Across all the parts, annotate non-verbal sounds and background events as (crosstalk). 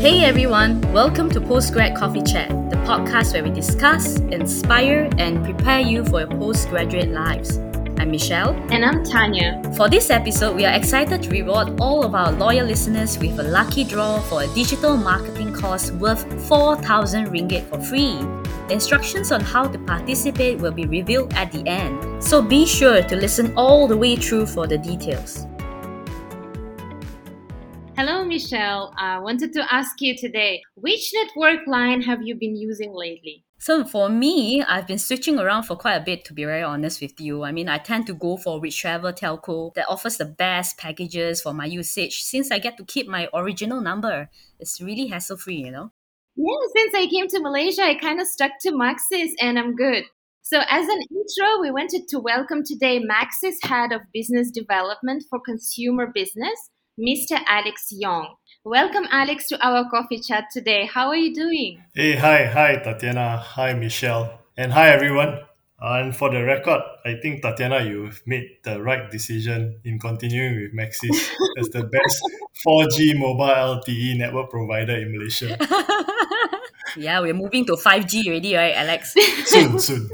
Hey everyone, welcome to Postgrad Coffee Chat, the podcast where we discuss, inspire, and prepare you for your postgraduate lives. I'm Michelle. And I'm Tanya. For this episode, we are excited to reward all of our loyal listeners with a lucky draw for a digital marketing course worth 4,000 ringgit for free. The instructions on how to participate will be revealed at the end, so be sure to listen all the way through for the details. Michelle. I wanted to ask you today which network line have you been using lately? So for me, I've been switching around for quite a bit to be very honest with you. I mean, I tend to go for whichever telco that offers the best packages for my usage since I get to keep my original number. It's really hassle free, you know? Yeah, since I came to Malaysia, I kind of stuck to Maxis and I'm good. So, as an intro, we wanted to welcome today Maxis Head of Business Development for Consumer Business, Mr. Alex Yong. Welcome, Alex, to our coffee chat today. How are you doing? Hey, hi, hi, Tatiana. Hi, Michelle. And hi, everyone. And for the record, I think, Tatiana, you've made the right decision in continuing with Maxis (laughs) as the best 4G mobile LTE network provider in Malaysia. (laughs) yeah, we're moving to 5G already, right, Alex? soon, soon.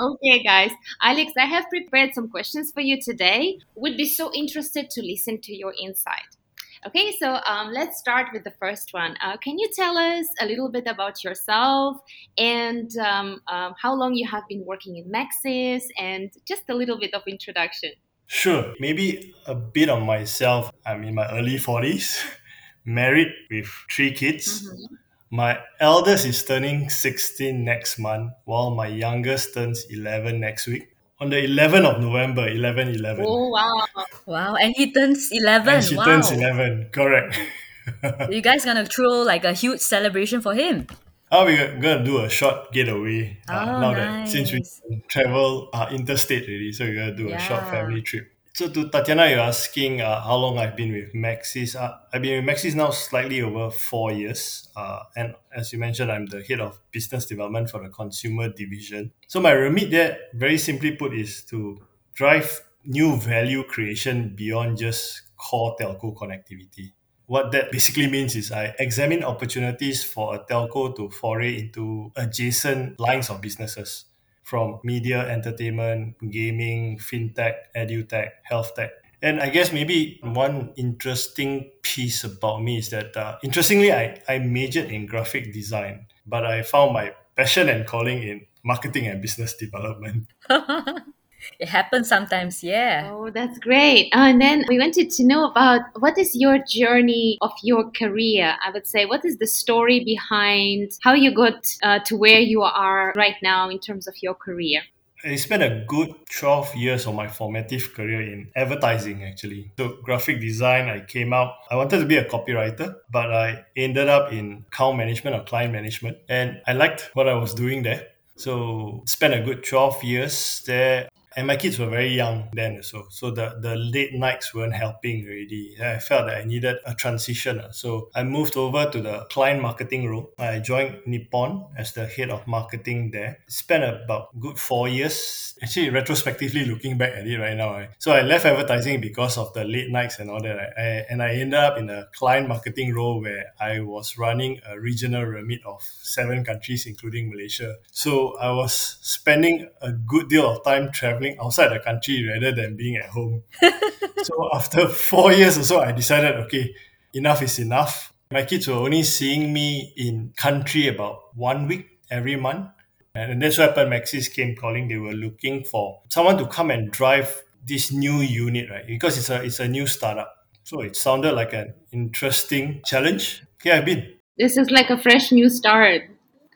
Okay, guys. Alex, I have prepared some questions for you today. Would be so interested to listen to your insight. Okay, so um, let's start with the first one. Uh, can you tell us a little bit about yourself and um, um, how long you have been working in Maxis and just a little bit of introduction? Sure. Maybe a bit on myself. I'm in my early 40s, (laughs) married with three kids. Mm-hmm. My eldest is turning 16 next month, while my youngest turns 11 next week. On the 11th of November, 11 11. Oh, wow. Wow. And he turns 11. And she wow. turns 11. Correct. (laughs) you guys gonna throw like a huge celebration for him? Oh, we're gonna do a short getaway. Uh, oh, now nice. that since we travel uh, interstate already, so we're gonna do yeah. a short family trip. So to Tatiana, you're asking uh, how long I've been with Maxis. Uh, I've been with Maxis now slightly over four years. Uh, and as you mentioned, I'm the head of business development for the consumer division. So my remit there, very simply put, is to drive new value creation beyond just core telco connectivity. What that basically means is I examine opportunities for a telco to foray into adjacent lines of businesses from media, entertainment, gaming, fintech, edutech, health tech. And I guess maybe one interesting piece about me is that, uh, interestingly, I, I majored in graphic design, but I found my passion and calling in marketing and business development. (laughs) it happens sometimes yeah oh that's great uh, and then we wanted to know about what is your journey of your career i would say what is the story behind how you got uh, to where you are right now in terms of your career I spent a good 12 years of my formative career in advertising, actually. So, graphic design, I came out, I wanted to be a copywriter, but I ended up in account management or client management. And I liked what I was doing there. So, spent a good 12 years there and my kids were very young then so so the the late nights weren't helping already. I felt that i needed a transition. So i moved over to the client marketing role. I joined nippon as the head of marketing there. Spent about good four years actually retrospectively looking back at it right now right? so i left advertising because of the late nights and all that right? I, and i ended up in a client marketing role where i was running a regional remit of seven countries including malaysia. So i was spending a good deal of time traveling outside the country rather than being at home. (laughs) so after four years or so, I decided, okay, enough is enough. My kids were only seeing me in country about one week every month. And that's why Maxis came calling. They were looking for someone to come and drive this new unit, right? Because it's a it's a new startup. So it sounded like an interesting challenge. Here I've been. This is like a fresh new start.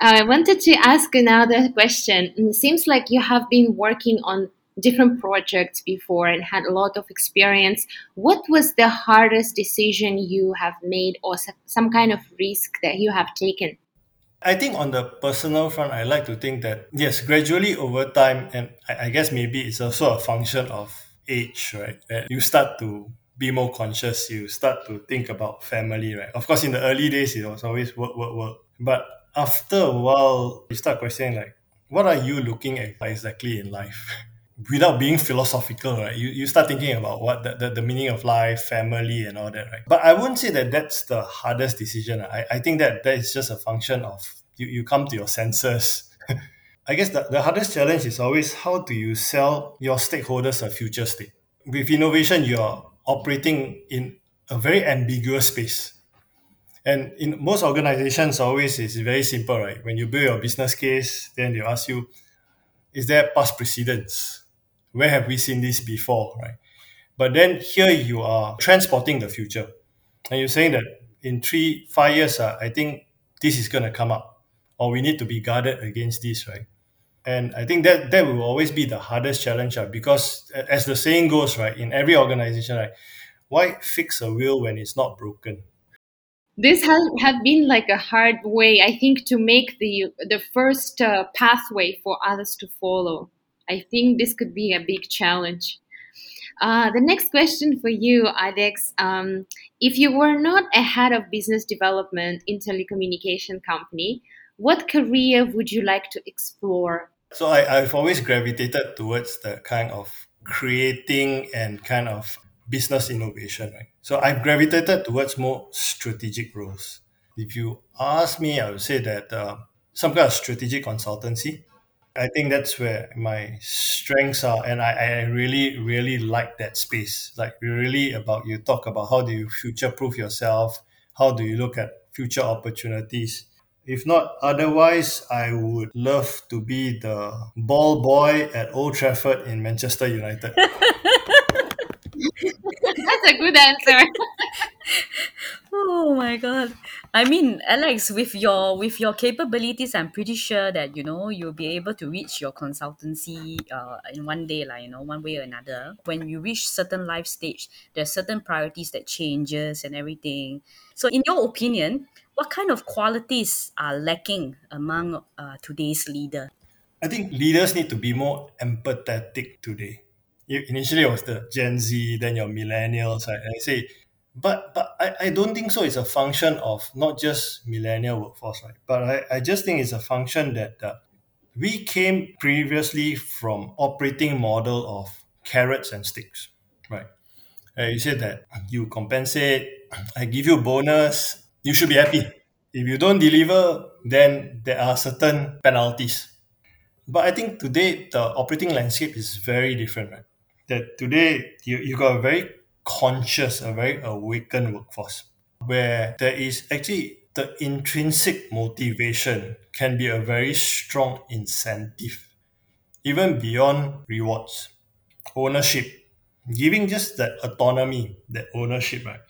I wanted to ask another question. It seems like you have been working on different projects before and had a lot of experience. What was the hardest decision you have made or some kind of risk that you have taken? I think on the personal front, I like to think that, yes, gradually over time, and I, guess maybe it's also a function of age, right? That you start to be more conscious, you start to think about family, right? Of course, in the early days, it was always work, work, work. But after a while, you start questioning, like, what are you looking at exactly in life? (laughs) without being philosophical, right? You, you start thinking about what the, the, the meaning of life, family, and all that, right? But I wouldn't say that that's the hardest decision. I, I think that that is just a function of you, you come to your senses. (laughs) I guess the, the hardest challenge is always how do you sell your stakeholders a future state? With innovation, you're operating in a very ambiguous space. And in most organizations, always it's very simple, right? When you build your business case, then they ask you, is there past precedence? Where have we seen this before, right? But then here you are transporting the future. And you're saying that in three, five years, uh, I think this is going to come up, or we need to be guarded against this, right? And I think that that will always be the hardest challenge, uh, because as the saying goes, right, in every organization, right, why fix a wheel when it's not broken? this has have been like a hard way i think to make the the first uh, pathway for others to follow i think this could be a big challenge uh, the next question for you alex um, if you were not a head of business development in telecommunication company what career would you like to explore so I, i've always gravitated towards the kind of creating and kind of business innovation, right? So I've gravitated towards more strategic roles. If you ask me, I would say that uh, some kind of strategic consultancy. I think that's where my strengths are, and I, I really, really like that space. Like really about you talk about how do you future proof yourself, how do you look at future opportunities. If not otherwise, I would love to be the ball boy at Old Trafford in Manchester United. (laughs) That's a good answer. (laughs) oh my god i mean alex with your with your capabilities i'm pretty sure that you know you'll be able to reach your consultancy uh, in one day like you know one way or another. When you reach certain life stage there's certain priorities that changes and everything. So in your opinion what kind of qualities are lacking among uh, today's leader? I think leaders need to be more empathetic today. Initially it was the Gen Z, then your millennials. And I say, but but I, I don't think so. It's a function of not just millennial workforce, right? But I, I just think it's a function that uh, we came previously from operating model of carrots and sticks, right? Uh, you said that you compensate, I give you bonus, you should be happy. If you don't deliver, then there are certain penalties. But I think today the operating landscape is very different, right? that today you, you got a very conscious, a very awakened workforce where there is actually the intrinsic motivation can be a very strong incentive, even beyond rewards, ownership, giving just that autonomy, that ownership, right?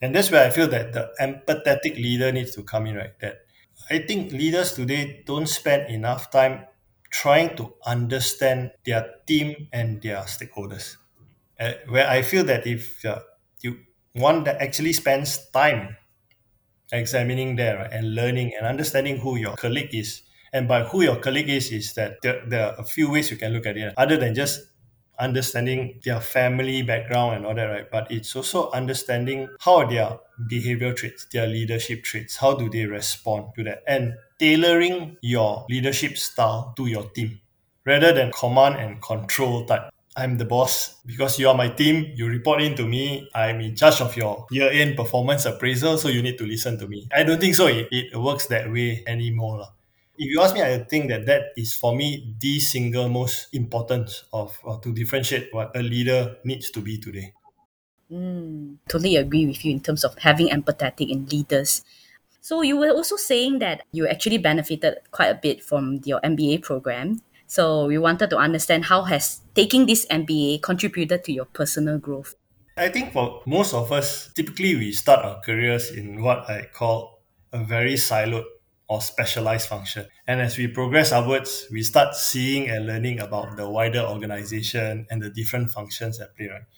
And that's where I feel that the empathetic leader needs to come in, right? That I think leaders today don't spend enough time trying to understand their team and their stakeholders. Uh, where I feel that if uh, you one that actually spends time examining there and learning and understanding who your colleague is, and by who your colleague is, is that there, there are a few ways you can look at it other than just understanding their family background and all that, right? But it's also understanding how their behavior traits, their leadership traits, how do they respond to that, and tailoring your leadership style to your team rather than command and control type. I'm the boss because you are my team. You report in to me. I'm in charge of your year end performance appraisal, so you need to listen to me. I don't think so. It, it works that way anymore. lah if you ask me, I think that that is for me the single most important of uh, to differentiate what a leader needs to be today. Mm, totally agree with you in terms of having empathetic in leaders. So you were also saying that you actually benefited quite a bit from your MBA program. So we wanted to understand how has taking this MBA contributed to your personal growth. I think for most of us, typically we start our careers in what I call a very siloed or specialized function. And as we progress upwards, we start seeing and learning about the wider organization and the different functions at play, right?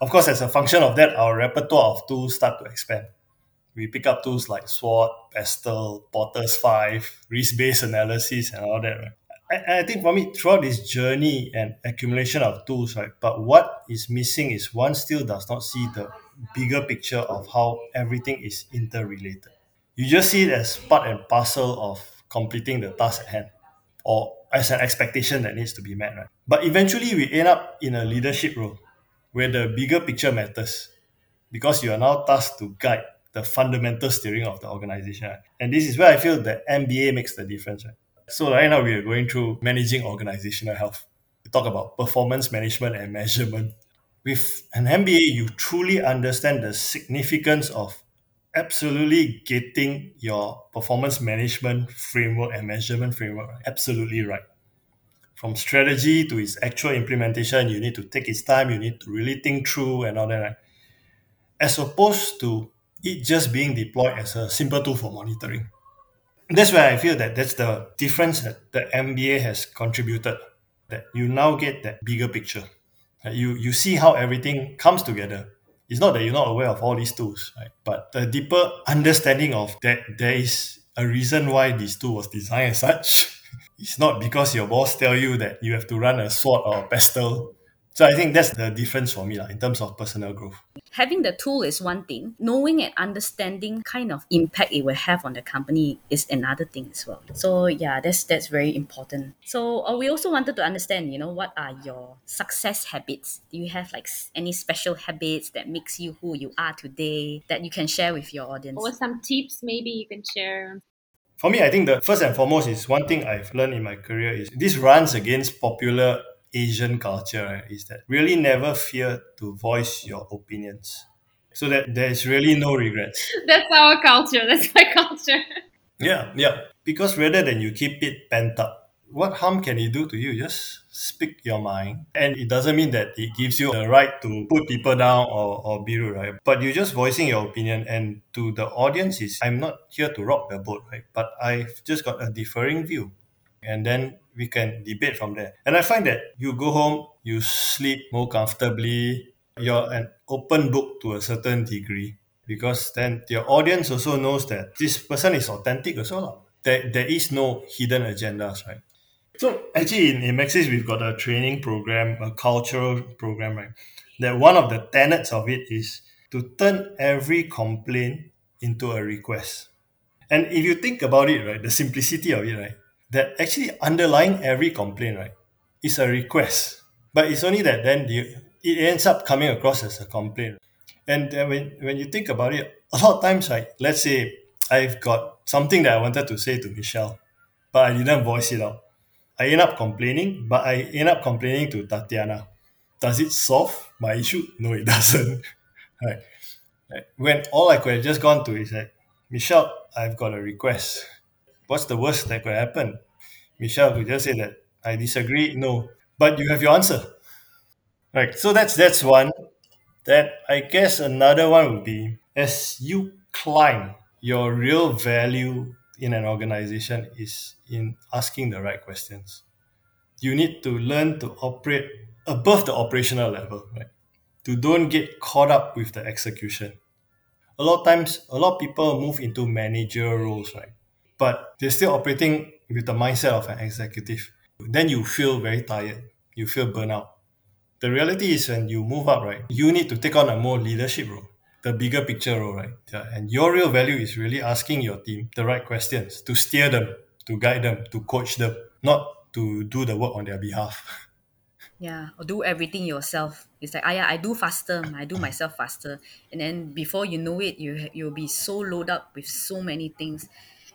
Of course, as a function of that, our repertoire of tools start to expand. We pick up tools like SWOT, PESTEL, Porter's 5, risk-based analysis, and all that, right? I, I think for me, throughout this journey and accumulation of tools, right, but what is missing is one still does not see the bigger picture of how everything is interrelated you just see it as part and parcel of completing the task at hand. Or as an expectation that needs to be met, right? But eventually we end up in a leadership role where the bigger picture matters because you are now tasked to guide the fundamental steering of the organization. Right? And this is where I feel that MBA makes the difference. Right? So right now we are going through managing organizational health. We talk about performance management and measurement. With an MBA, you truly understand the significance of absolutely getting your performance management framework and measurement framework absolutely right. From strategy to its actual implementation, you need to take its time, you need to really think through and all that, right? As opposed to it just being deployed as a simple tool for monitoring. That's where I feel that that's the difference that the MBA has contributed. That you now get that bigger picture. That you you see how everything comes together it's not that you're not aware of all these tools, right? But the deeper understanding of that there is a reason why this tool was designed as such. (laughs) It's not because your boss tell you that you have to run a SWOT or a PESTEL so I think that's the difference for me like, in terms of personal growth. Having the tool is one thing. Knowing and understanding kind of impact it will have on the company is another thing as well. So yeah, that's that's very important. So uh, we also wanted to understand, you know, what are your success habits? Do you have like any special habits that makes you who you are today that you can share with your audience? Or some tips maybe you can share? For me, I think the first and foremost is one thing I've learned in my career is this runs against popular Asian culture is that really never fear to voice your opinions. So that there is really no regrets. (laughs) That's our culture. That's my culture. Yeah, yeah. Because rather than you keep it pent up, what harm can it do to you? Just speak your mind. And it doesn't mean that it gives you the right to put people down or, or be rude, right? But you're just voicing your opinion. And to the audience, is I'm not here to rock the boat, right? But I've just got a differing view. And then we can debate from there. And I find that you go home, you sleep more comfortably, you're an open book to a certain degree because then your audience also knows that this person is authentic as well. There, there is no hidden agendas, right? So actually in, in Maxis, we've got a training program, a cultural program, right? That one of the tenets of it is to turn every complaint into a request. And if you think about it, right, the simplicity of it, right, that actually underlying every complaint, right, is a request. But it's only that then it ends up coming across as a complaint. And when, when you think about it, a lot of times, right, let's say I've got something that I wanted to say to Michelle, but I didn't voice it out. I end up complaining, but I end up complaining to Tatiana. Does it solve my issue? No, it (laughs) doesn't. right. When all I could have just gone to is like, Michelle, I've got a request what's the worst that could happen? Michelle could just say that I disagree. No, but you have your answer, right? So that's that's one. That I guess another one would be as you climb, your real value in an organization is in asking the right questions. You need to learn to operate above the operational level, right? To don't get caught up with the execution. A lot of times, a lot of people move into manager roles, right? But they're still operating with the mindset of an executive. Then you feel very tired. You feel burnout. The reality is when you move up, right, you need to take on a more leadership role, the bigger picture role, right? Yeah. And your real value is really asking your team the right questions to steer them, to guide them, to coach them, not to do the work on their behalf. (laughs) Yeah, or do everything yourself. It's like, ah, I do faster. I do myself faster, and then before you know it, you you'll be so loaded up with so many things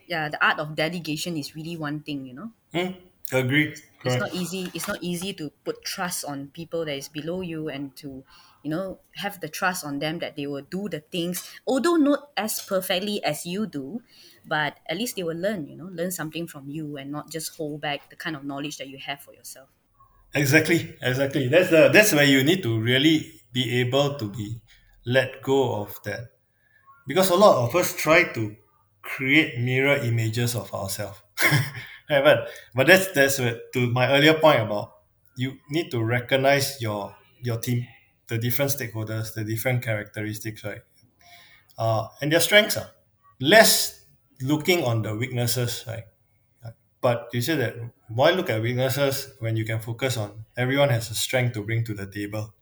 yeah, the art of delegation is really one thing, you know. Mm, agree. It's not easy. It's not easy to put trust on people that is below you and to, you know, have the trust on them that they will do the things, although not as perfectly as you do, but at least they will learn, you know, learn something from you and not just hold back the kind of knowledge that you have for yourself. Exactly, exactly. That's the that's where you need to really be able to be let go of that, because a lot of us try to create mirror images of ourselves. (laughs) yeah, but that's that's to my earlier point about you need to recognize your your team, the different stakeholders, the different characteristics, right? Uh, and their strengths are less looking on the weaknesses, right? But you said that why look at weaknesses when you can focus on everyone has a strength to bring to the table.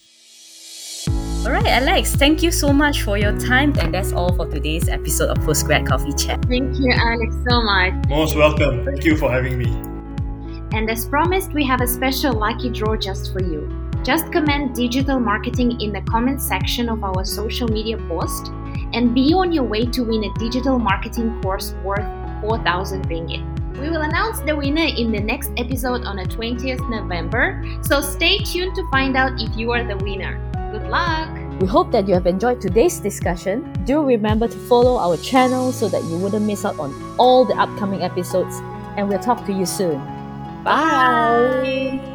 All right, Alex, thank you so much for your time. And that's all for today's episode of Postgrad Coffee Chat. Thank you, Alex, so much. Most welcome. Thank you for having me. And as promised, we have a special lucky draw just for you. Just comment digital marketing in the comment section of our social media post and be on your way to win a digital marketing course worth 4,000 ringgit. We will announce the winner in the next episode on the 20th November, so stay tuned to find out if you are the winner. Luck! We hope that you have enjoyed today's discussion. Do remember to follow our channel so that you wouldn't miss out on all the upcoming episodes, and we'll talk to you soon. Bye.